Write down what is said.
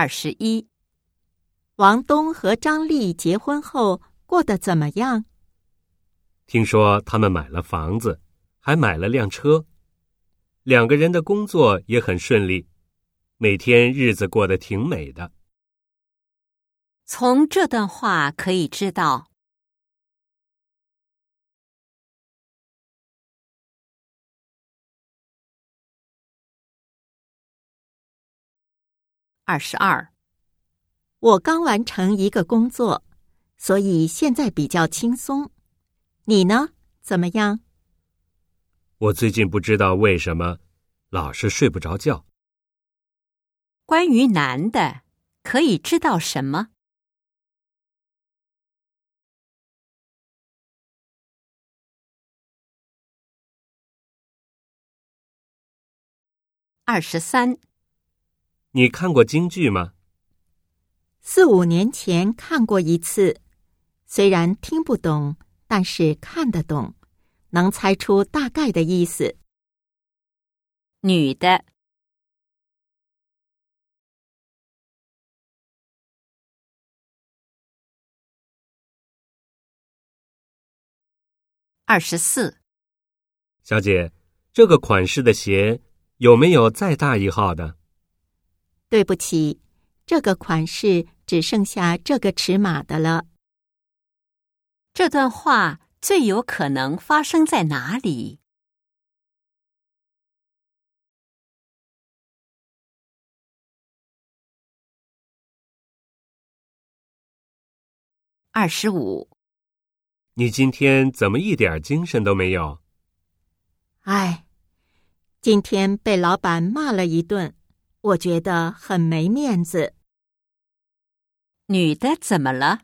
二十一，王东和张丽结婚后过得怎么样？听说他们买了房子，还买了辆车，两个人的工作也很顺利，每天日子过得挺美的。从这段话可以知道，二十二，我刚完成一个工作，所以现在比较轻松。你呢？怎么样？我最近不知道为什么老是睡不着觉。关于男的，可以知道什么？二十三，你看过京剧吗？四五年前看过一次，虽然听不懂，但是看得懂，能猜出大概的意思。女的，二十四，小姐，这个款式的鞋有没有再大一号的？对不起，这个款式只剩下这个尺码的了。这段话最有可能发生在哪里？二十五，你今天怎么一点精神都没有？哎，今天被老板骂了一顿，我觉得很没面子。女的怎么了？